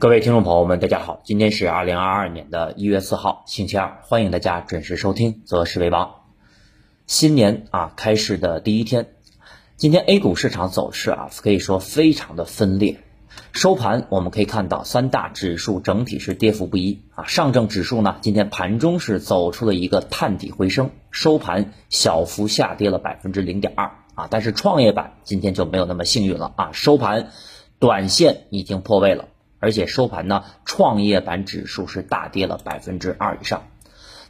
各位听众朋友们，大家好，今天是二零二二年的一月四号，星期二，欢迎大家准时收听《择时为王》。新年啊，开市的第一天，今天 A 股市场走势啊，可以说非常的分裂。收盘我们可以看到，三大指数整体是跌幅不一啊。上证指数呢，今天盘中是走出了一个探底回升，收盘小幅下跌了百分之零点二啊。但是创业板今天就没有那么幸运了啊，收盘短线已经破位了。而且收盘呢，创业板指数是大跌了百分之二以上。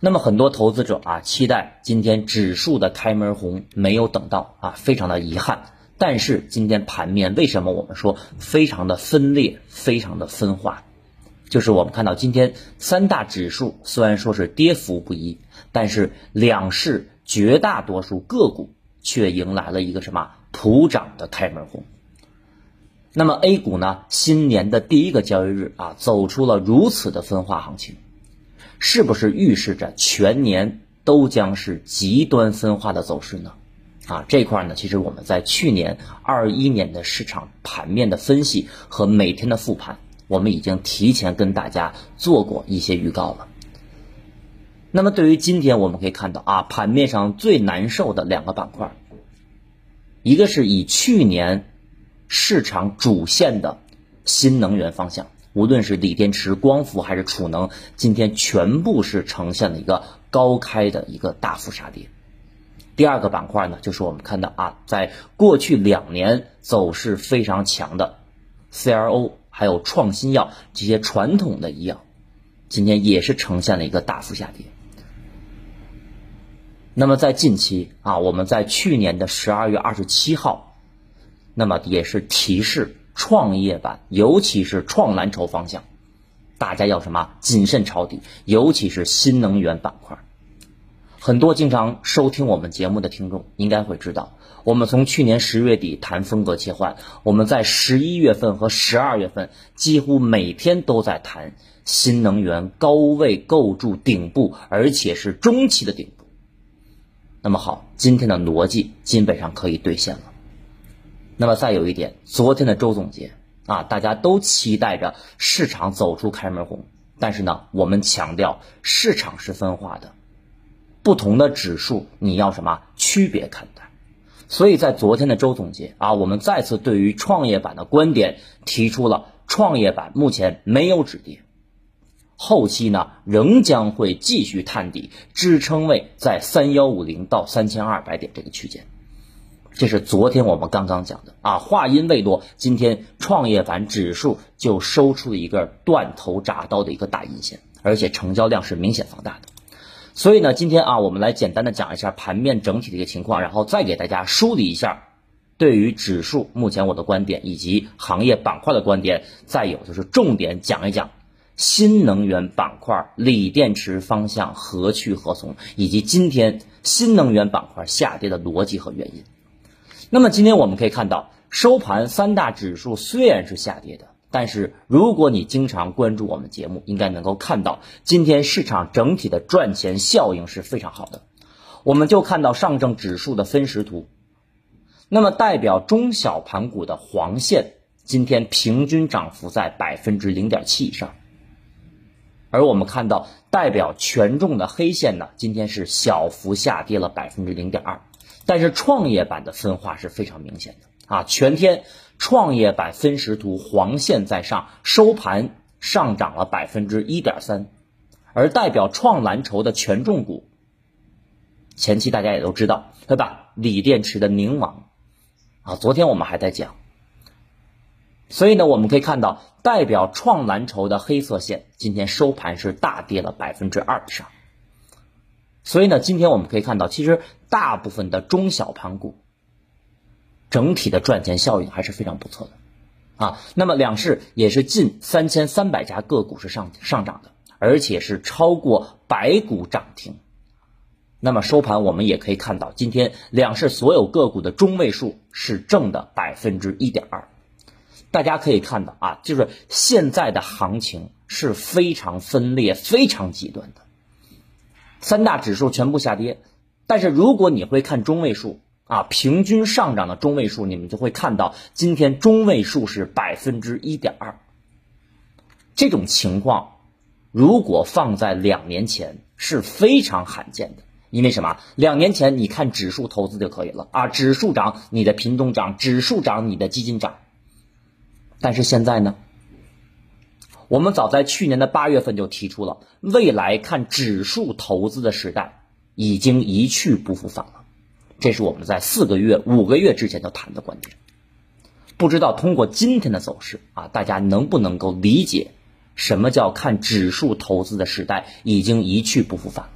那么很多投资者啊，期待今天指数的开门红没有等到啊，非常的遗憾。但是今天盘面为什么我们说非常的分裂，非常的分化？就是我们看到今天三大指数虽然说是跌幅不一，但是两市绝大多数个股却迎来了一个什么普涨的开门红。那么 A 股呢？新年的第一个交易日啊，走出了如此的分化行情，是不是预示着全年都将是极端分化的走势呢？啊，这块呢，其实我们在去年二一年的市场盘面的分析和每天的复盘，我们已经提前跟大家做过一些预告了。那么对于今天，我们可以看到啊，盘面上最难受的两个板块，一个是以去年。市场主线的新能源方向，无论是锂电池、光伏还是储能，今天全部是呈现了一个高开的一个大幅杀跌。第二个板块呢，就是我们看到啊，在过去两年走势非常强的 CRO 还有创新药这些传统的医药，今天也是呈现了一个大幅下跌。那么在近期啊，我们在去年的十二月二十七号。那么也是提示创业板，尤其是创蓝筹方向，大家要什么谨慎抄底，尤其是新能源板块。很多经常收听我们节目的听众应该会知道，我们从去年十月底谈风格切换，我们在十一月份和十二月份几乎每天都在谈新能源高位构筑顶部，而且是中期的顶部。那么好，今天的逻辑基本上可以兑现了。那么再有一点，昨天的周总结啊，大家都期待着市场走出开门红，但是呢，我们强调市场是分化的，不同的指数你要什么区别看待？所以在昨天的周总结啊，我们再次对于创业板的观点提出了，创业板目前没有止跌，后期呢仍将会继续探底，支撑位在三幺五零到三千二百点这个区间。这是昨天我们刚刚讲的啊，话音未落，今天创业板指数就收出了一个断头铡刀的一个大阴线，而且成交量是明显放大的。所以呢，今天啊，我们来简单的讲一下盘面整体的一个情况，然后再给大家梳理一下对于指数目前我的观点以及行业板块的观点，再有就是重点讲一讲新能源板块锂电池方向何去何从，以及今天新能源板块下跌的逻辑和原因。那么今天我们可以看到，收盘三大指数虽然是下跌的，但是如果你经常关注我们节目，应该能够看到今天市场整体的赚钱效应是非常好的。我们就看到上证指数的分时图，那么代表中小盘股的黄线今天平均涨幅在百分之零点七以上，而我们看到代表权重的黑线呢，今天是小幅下跌了百分之零点二。但是创业板的分化是非常明显的啊！全天创业板分时图黄线在上，收盘上涨了百分之一点三，而代表创蓝筹的权重股，前期大家也都知道对吧？锂电池的宁王啊，昨天我们还在讲，所以呢，我们可以看到代表创蓝筹的黑色线今天收盘是大跌了百分之二以上。所以呢，今天我们可以看到，其实大部分的中小盘股整体的赚钱效应还是非常不错的啊。那么两市也是近三千三百家个股是上上涨的，而且是超过百股涨停。那么收盘我们也可以看到，今天两市所有个股的中位数是正的百分之一点二。大家可以看到啊，就是现在的行情是非常分裂、非常极端的。三大指数全部下跌，但是如果你会看中位数啊，平均上涨的中位数，你们就会看到今天中位数是百分之一点二。这种情况如果放在两年前是非常罕见的。因为什么？两年前你看指数投资就可以了啊，指数涨你的品种涨，指数涨你的基金涨。但是现在呢？我们早在去年的八月份就提出了，未来看指数投资的时代已经一去不复返了。这是我们在四个月、五个月之前就谈的观点。不知道通过今天的走势啊，大家能不能够理解什么叫看指数投资的时代已经一去不复返了？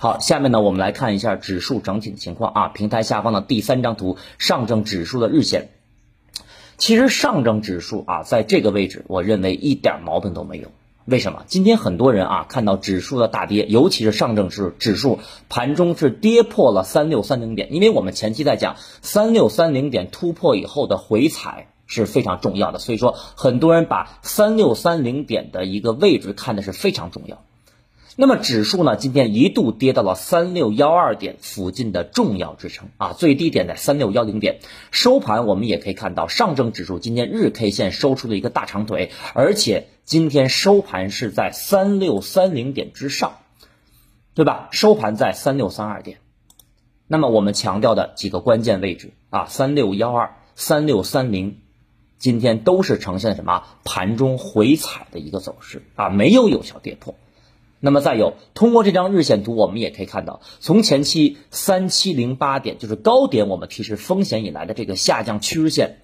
好，下面呢，我们来看一下指数整体的情况啊。平台下方的第三张图，上证指数的日线。其实上证指数啊，在这个位置，我认为一点毛病都没有。为什么？今天很多人啊，看到指数的大跌，尤其是上证指指数盘中是跌破了三六三零点。因为我们前期在讲三六三零点突破以后的回踩是非常重要的，所以说很多人把三六三零点的一个位置看的是非常重要。那么指数呢，今天一度跌到了三六幺二点附近的重要支撑啊，最低点在三六幺零点。收盘我们也可以看到，上证指数今天日 K 线收出了一个大长腿，而且今天收盘是在三六三零点之上，对吧？收盘在三六三二点。那么我们强调的几个关键位置啊，三六幺二、三六三零，今天都是呈现什么盘中回踩的一个走势啊，没有有效跌破。那么再有，通过这张日线图，我们也可以看到，从前期三七零八点就是高点，我们提示风险以来的这个下降趋势线，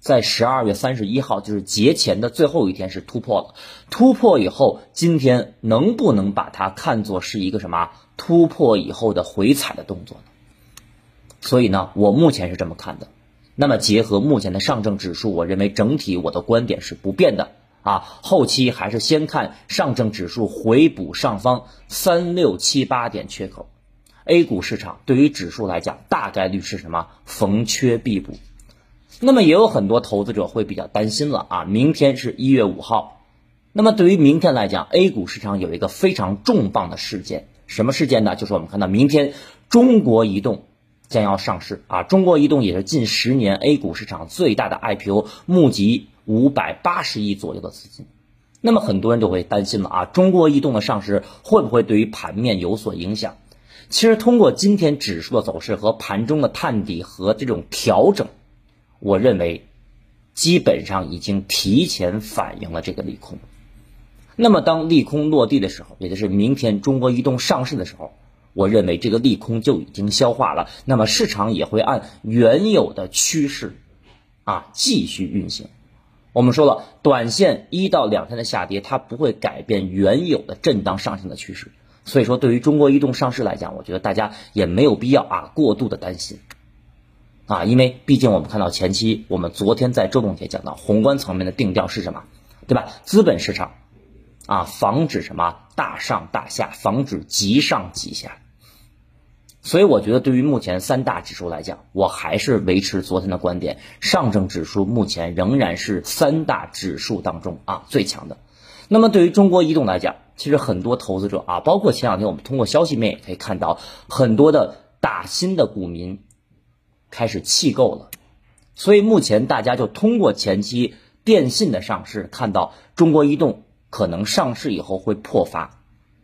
在十二月三十一号，就是节前的最后一天是突破了。突破以后，今天能不能把它看作是一个什么突破以后的回踩的动作呢？所以呢，我目前是这么看的。那么结合目前的上证指数，我认为整体我的观点是不变的。啊，后期还是先看上证指数回补上方三六七八点缺口，A 股市场对于指数来讲，大概率是什么逢缺必补。那么也有很多投资者会比较担心了啊，明天是一月五号，那么对于明天来讲，A 股市场有一个非常重磅的事件，什么事件呢？就是我们看到明天中国移动将要上市啊，中国移动也是近十年 A 股市场最大的 IPO 募集。五百八十亿左右的资金，那么很多人就会担心了啊，中国移动的上市会不会对于盘面有所影响？其实通过今天指数的走势和盘中的探底和这种调整，我认为基本上已经提前反映了这个利空。那么当利空落地的时候，也就是明天中国移动上市的时候，我认为这个利空就已经消化了，那么市场也会按原有的趋势啊继续运行。我们说了，短线一到两天的下跌，它不会改变原有的震荡上行的趋势。所以说，对于中国移动上市来讲，我觉得大家也没有必要啊过度的担心啊，因为毕竟我们看到前期，我们昨天在周总结讲到，宏观层面的定调是什么，对吧？资本市场啊，防止什么大上大下，防止急上急下。所以我觉得，对于目前三大指数来讲，我还是维持昨天的观点，上证指数目前仍然是三大指数当中啊最强的。那么对于中国移动来讲，其实很多投资者啊，包括前两天我们通过消息面也可以看到，很多的打新的股民开始弃购了。所以目前大家就通过前期电信的上市，看到中国移动可能上市以后会破发，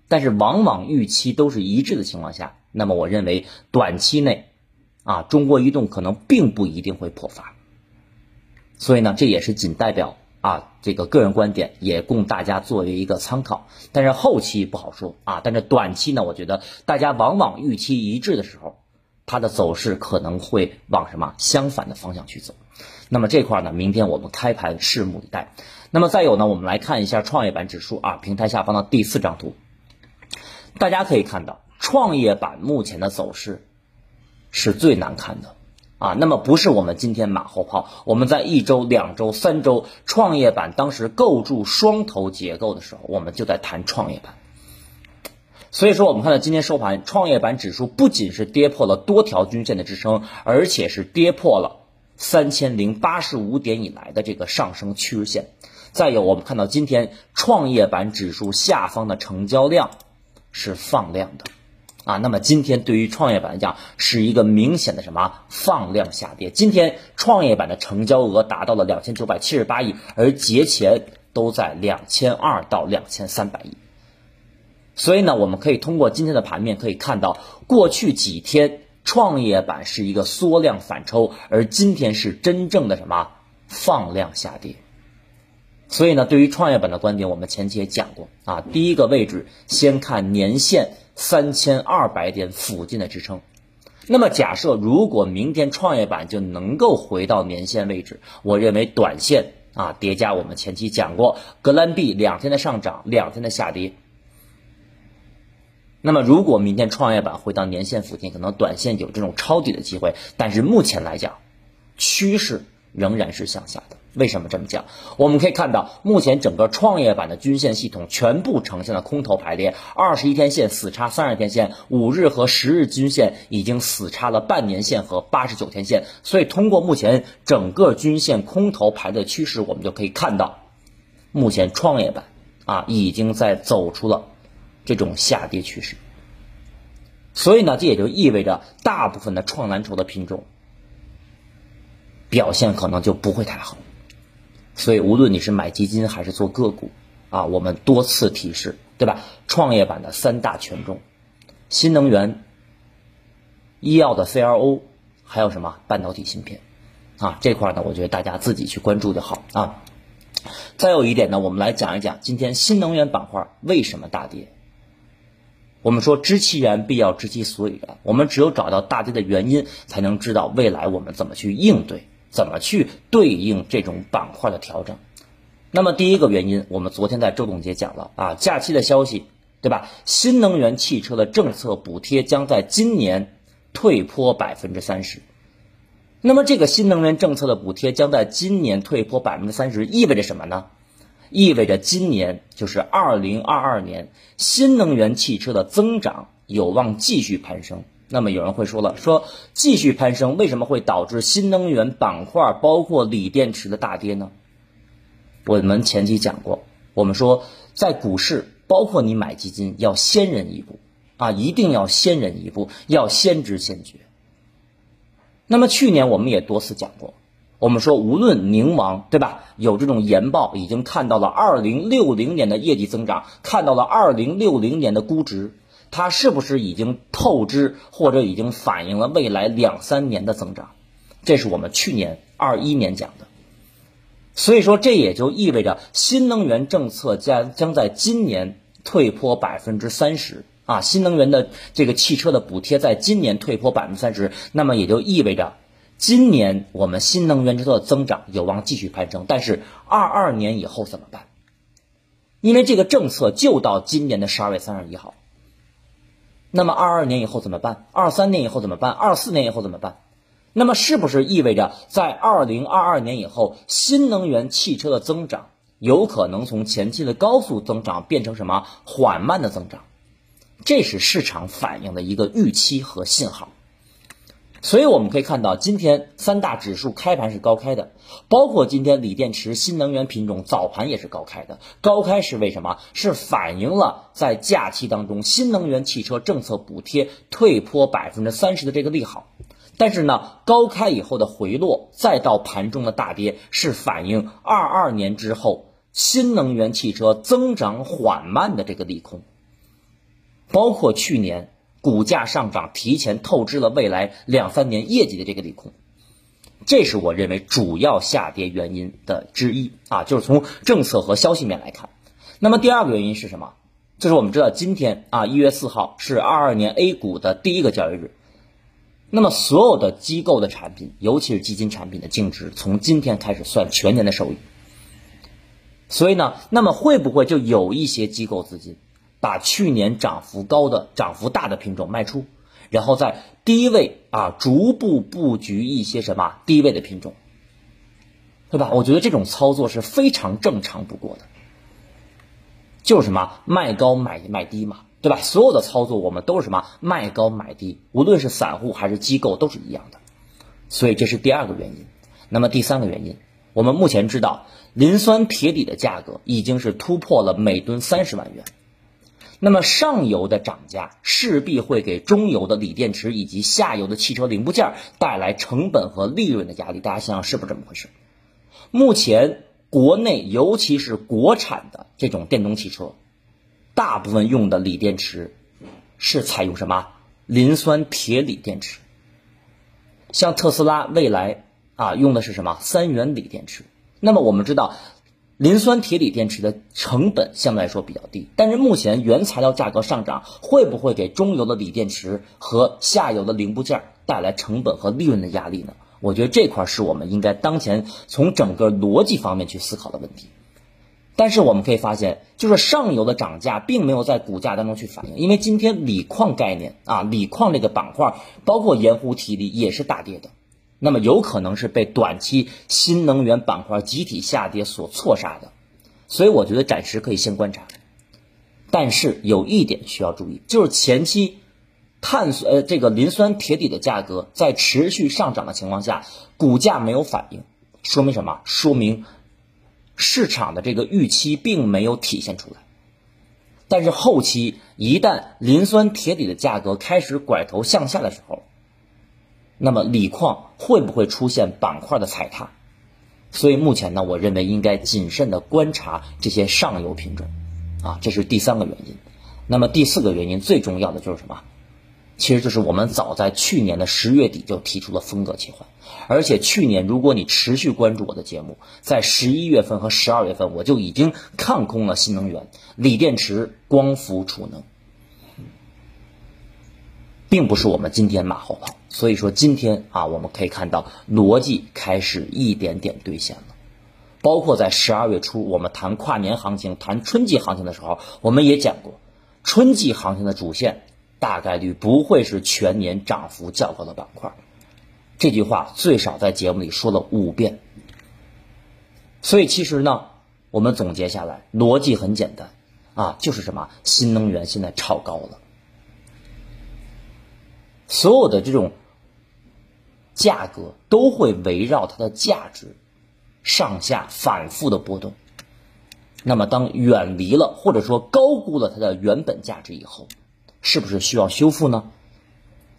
但是往往预期都是一致的情况下。那么我认为短期内，啊，中国移动可能并不一定会破发，所以呢，这也是仅代表啊这个个人观点，也供大家作为一个参考。但是后期不好说啊，但是短期呢，我觉得大家往往预期一致的时候，它的走势可能会往什么相反的方向去走。那么这块呢，明天我们开盘拭目以待。那么再有呢，我们来看一下创业板指数啊，平台下方的第四张图，大家可以看到。创业板目前的走势是最难看的啊，那么不是我们今天马后炮，我们在一周、两周、三周，创业板当时构筑双头结构的时候，我们就在谈创业板。所以说，我们看到今天收盘，创业板指数不仅是跌破了多条均线的支撑，而且是跌破了三千零八十五点以来的这个上升趋势线。再有，我们看到今天创业板指数下方的成交量是放量的。啊，那么今天对于创业板来讲是一个明显的什么放量下跌。今天创业板的成交额达到了两千九百七十八亿，而节前都在两千二到两千三百亿。所以呢，我们可以通过今天的盘面可以看到，过去几天创业板是一个缩量反抽，而今天是真正的什么放量下跌。所以呢，对于创业板的观点，我们前期也讲过啊。第一个位置，先看年线三千二百点附近的支撑。那么假设如果明天创业板就能够回到年线位置，我认为短线啊叠加我们前期讲过，格兰币两天的上涨，两天的下跌。那么，如果明天创业板回到年线附近，可能短线有这种抄底的机会。但是目前来讲，趋势仍然是向下的。为什么这么讲？我们可以看到，目前整个创业板的均线系统全部呈现了空头排列，二十一天线死叉三十天线，五日和十日均线已经死叉了半年线和八十九天线。所以，通过目前整个均线空头排的趋势，我们就可以看到，目前创业板啊已经在走出了。这种下跌趋势，所以呢，这也就意味着大部分的创蓝筹的品种表现可能就不会太好。所以，无论你是买基金还是做个股啊，我们多次提示，对吧？创业板的三大权重：新能源、医药的 CRO，还有什么半导体芯片啊？这块呢，我觉得大家自己去关注就好啊。再有一点呢，我们来讲一讲今天新能源板块为什么大跌。我们说知其然必要知其所以然，我们只有找到大跌的原因，才能知道未来我们怎么去应对，怎么去对应这种板块的调整。那么第一个原因，我们昨天在周总结讲了啊，假期的消息，对吧？新能源汽车的政策补贴将在今年退坡百分之三十。那么这个新能源政策的补贴将在今年退坡百分之三十，意味着什么呢？意味着今年就是二零二二年，新能源汽车的增长有望继续攀升。那么有人会说了，说继续攀升为什么会导致新能源板块包括锂电池的大跌呢？我们前期讲过，我们说在股市，包括你买基金要先人一步啊，一定要先人一步，要先知先觉。那么去年我们也多次讲过。我们说，无论宁王对吧，有这种研报已经看到了二零六零年的业绩增长，看到了二零六零年的估值，它是不是已经透支或者已经反映了未来两三年的增长？这是我们去年二一年讲的。所以说，这也就意味着新能源政策将将在今年退坡百分之三十啊，新能源的这个汽车的补贴在今年退坡百分之三十，那么也就意味着。今年我们新能源车的增长有望继续攀升，但是二二年以后怎么办？因为这个政策就到今年的十二月三十一号。那么二二年以后怎么办？二三年以后怎么办？二四年以后怎么办？那么是不是意味着在二零二二年以后，新能源汽车的增长有可能从前期的高速增长变成什么缓慢的增长？这是市场反应的一个预期和信号。所以我们可以看到，今天三大指数开盘是高开的，包括今天锂电池、新能源品种早盘也是高开的。高开是为什么？是反映了在假期当中新能源汽车政策补贴退坡百分之三十的这个利好。但是呢，高开以后的回落，再到盘中的大跌，是反映二二年之后新能源汽车增长缓慢的这个利空。包括去年。股价上涨提前透支了未来两三年业绩的这个利空，这是我认为主要下跌原因的之一啊，就是从政策和消息面来看。那么第二个原因是什么？就是我们知道今天啊，一月四号是二二年 A 股的第一个交易日，那么所有的机构的产品，尤其是基金产品的净值，从今天开始算全年的收益。所以呢，那么会不会就有一些机构资金？把去年涨幅高的、涨幅大的品种卖出，然后在低位啊逐步布局一些什么低位的品种，对吧？我觉得这种操作是非常正常不过的，就是什么卖高买卖低嘛，对吧？所有的操作我们都是什么卖高买低，无论是散户还是机构都是一样的，所以这是第二个原因。那么第三个原因，我们目前知道磷酸铁锂的价格已经是突破了每吨三十万元。那么上游的涨价势必会给中游的锂电池以及下游的汽车零部件带来成本和利润的压力。大家想想是不是这么回事？目前国内尤其是国产的这种电动汽车，大部分用的锂电池是采用什么磷酸铁锂电池。像特斯拉、蔚来啊，用的是什么三元锂电池？那么我们知道。磷酸铁锂电池的成本相对来说比较低，但是目前原材料价格上涨，会不会给中游的锂电池和下游的零部件带来成本和利润的压力呢？我觉得这块是我们应该当前从整个逻辑方面去思考的问题。但是我们可以发现，就是上游的涨价并没有在股价当中去反映，因为今天锂矿概念啊，锂矿这个板块，包括盐湖提锂也是大跌的。那么有可能是被短期新能源板块集体下跌所错杀的，所以我觉得暂时可以先观察。但是有一点需要注意，就是前期碳酸呃这个磷酸铁锂的价格在持续上涨的情况下，股价没有反应，说明什么？说明市场的这个预期并没有体现出来。但是后期一旦磷酸铁锂的价格开始拐头向下的时候，那么锂矿会不会出现板块的踩踏？所以目前呢，我认为应该谨慎的观察这些上游品种，啊，这是第三个原因。那么第四个原因最重要的就是什么？其实就是我们早在去年的十月底就提出了风格切换，而且去年如果你持续关注我的节目，在十一月份和十二月份我就已经看空了新能源、锂电池、光伏储能。并不是我们今天马后炮，所以说今天啊，我们可以看到逻辑开始一点点兑现了。包括在十二月初，我们谈跨年行情、谈春季行情的时候，我们也讲过，春季行情的主线大概率不会是全年涨幅较高的板块。这句话最少在节目里说了五遍。所以其实呢，我们总结下来，逻辑很简单啊，就是什么？新能源现在炒高了。所有的这种价格都会围绕它的价值上下反复的波动。那么，当远离了或者说高估了它的原本价值以后，是不是需要修复呢？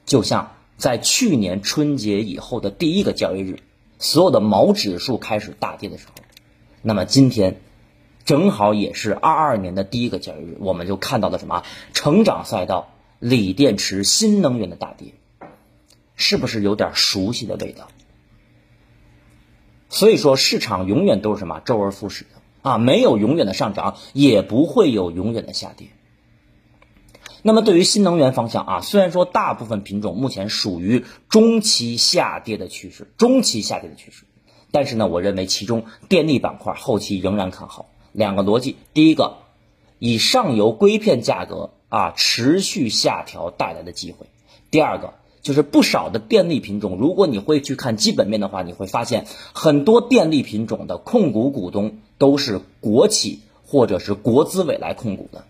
就像在去年春节以后的第一个交易日，所有的毛指数开始大跌的时候，那么今天正好也是二二年的第一个交易日，我们就看到了什么成长赛道。锂电池、新能源的大跌，是不是有点熟悉的味道？所以说，市场永远都是什么周而复始的啊，没有永远的上涨，也不会有永远的下跌。那么，对于新能源方向啊，虽然说大部分品种目前属于中期下跌的趋势，中期下跌的趋势，但是呢，我认为其中电力板块后期仍然看好。两个逻辑，第一个，以上游硅片价格。啊，持续下调带来的机会。第二个就是不少的电力品种，如果你会去看基本面的话，你会发现很多电力品种的控股股东都是国企或者是国资委来控股的。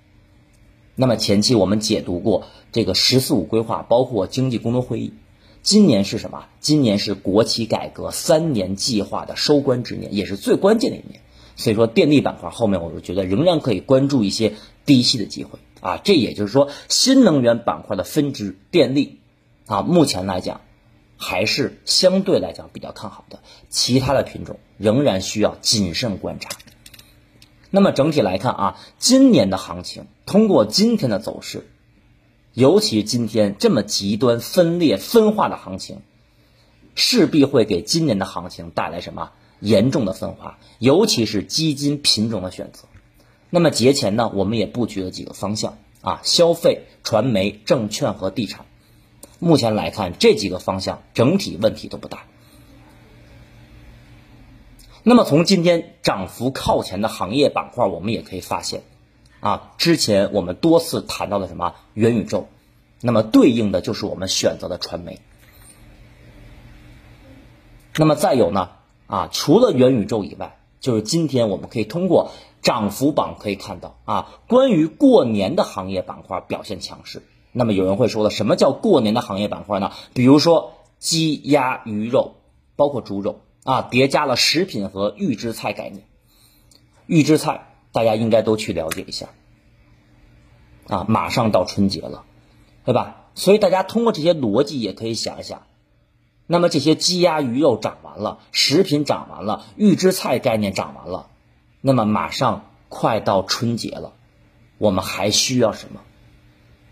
那么前期我们解读过这个“十四五”规划，包括经济工作会议，今年是什么？今年是国企改革三年计划的收官之年，也是最关键的一年。所以说，电力板块后面，我是觉得仍然可以关注一些低吸的机会。啊，这也就是说，新能源板块的分支电力，啊，目前来讲还是相对来讲比较看好的，其他的品种仍然需要谨慎观察。那么整体来看啊，今年的行情通过今天的走势，尤其今天这么极端分裂分化的行情，势必会给今年的行情带来什么严重的分化，尤其是基金品种的选择。那么节前呢，我们也布局了几个方向啊，消费、传媒、证券和地产。目前来看，这几个方向整体问题都不大。那么从今天涨幅靠前的行业板块，我们也可以发现，啊，之前我们多次谈到的什么元宇宙，那么对应的就是我们选择的传媒。那么再有呢，啊，除了元宇宙以外，就是今天我们可以通过。涨幅榜可以看到啊，关于过年的行业板块表现强势。那么有人会说了，什么叫过年的行业板块呢？比如说鸡鸭鱼肉，包括猪肉啊，叠加了食品和预制菜概念。预制菜大家应该都去了解一下啊，马上到春节了，对吧？所以大家通过这些逻辑也可以想一想，那么这些鸡鸭鱼肉涨完了，食品涨完了，预制菜概念涨完了，那么马上快到春节了，我们还需要什么？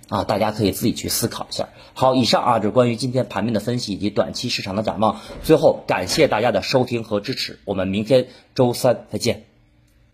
啊，大家可以自己去思考一下。好，以上啊，就是关于今天盘面的分析以及短期市场的展望。最后，感谢大家的收听和支持，我们明天周三再见。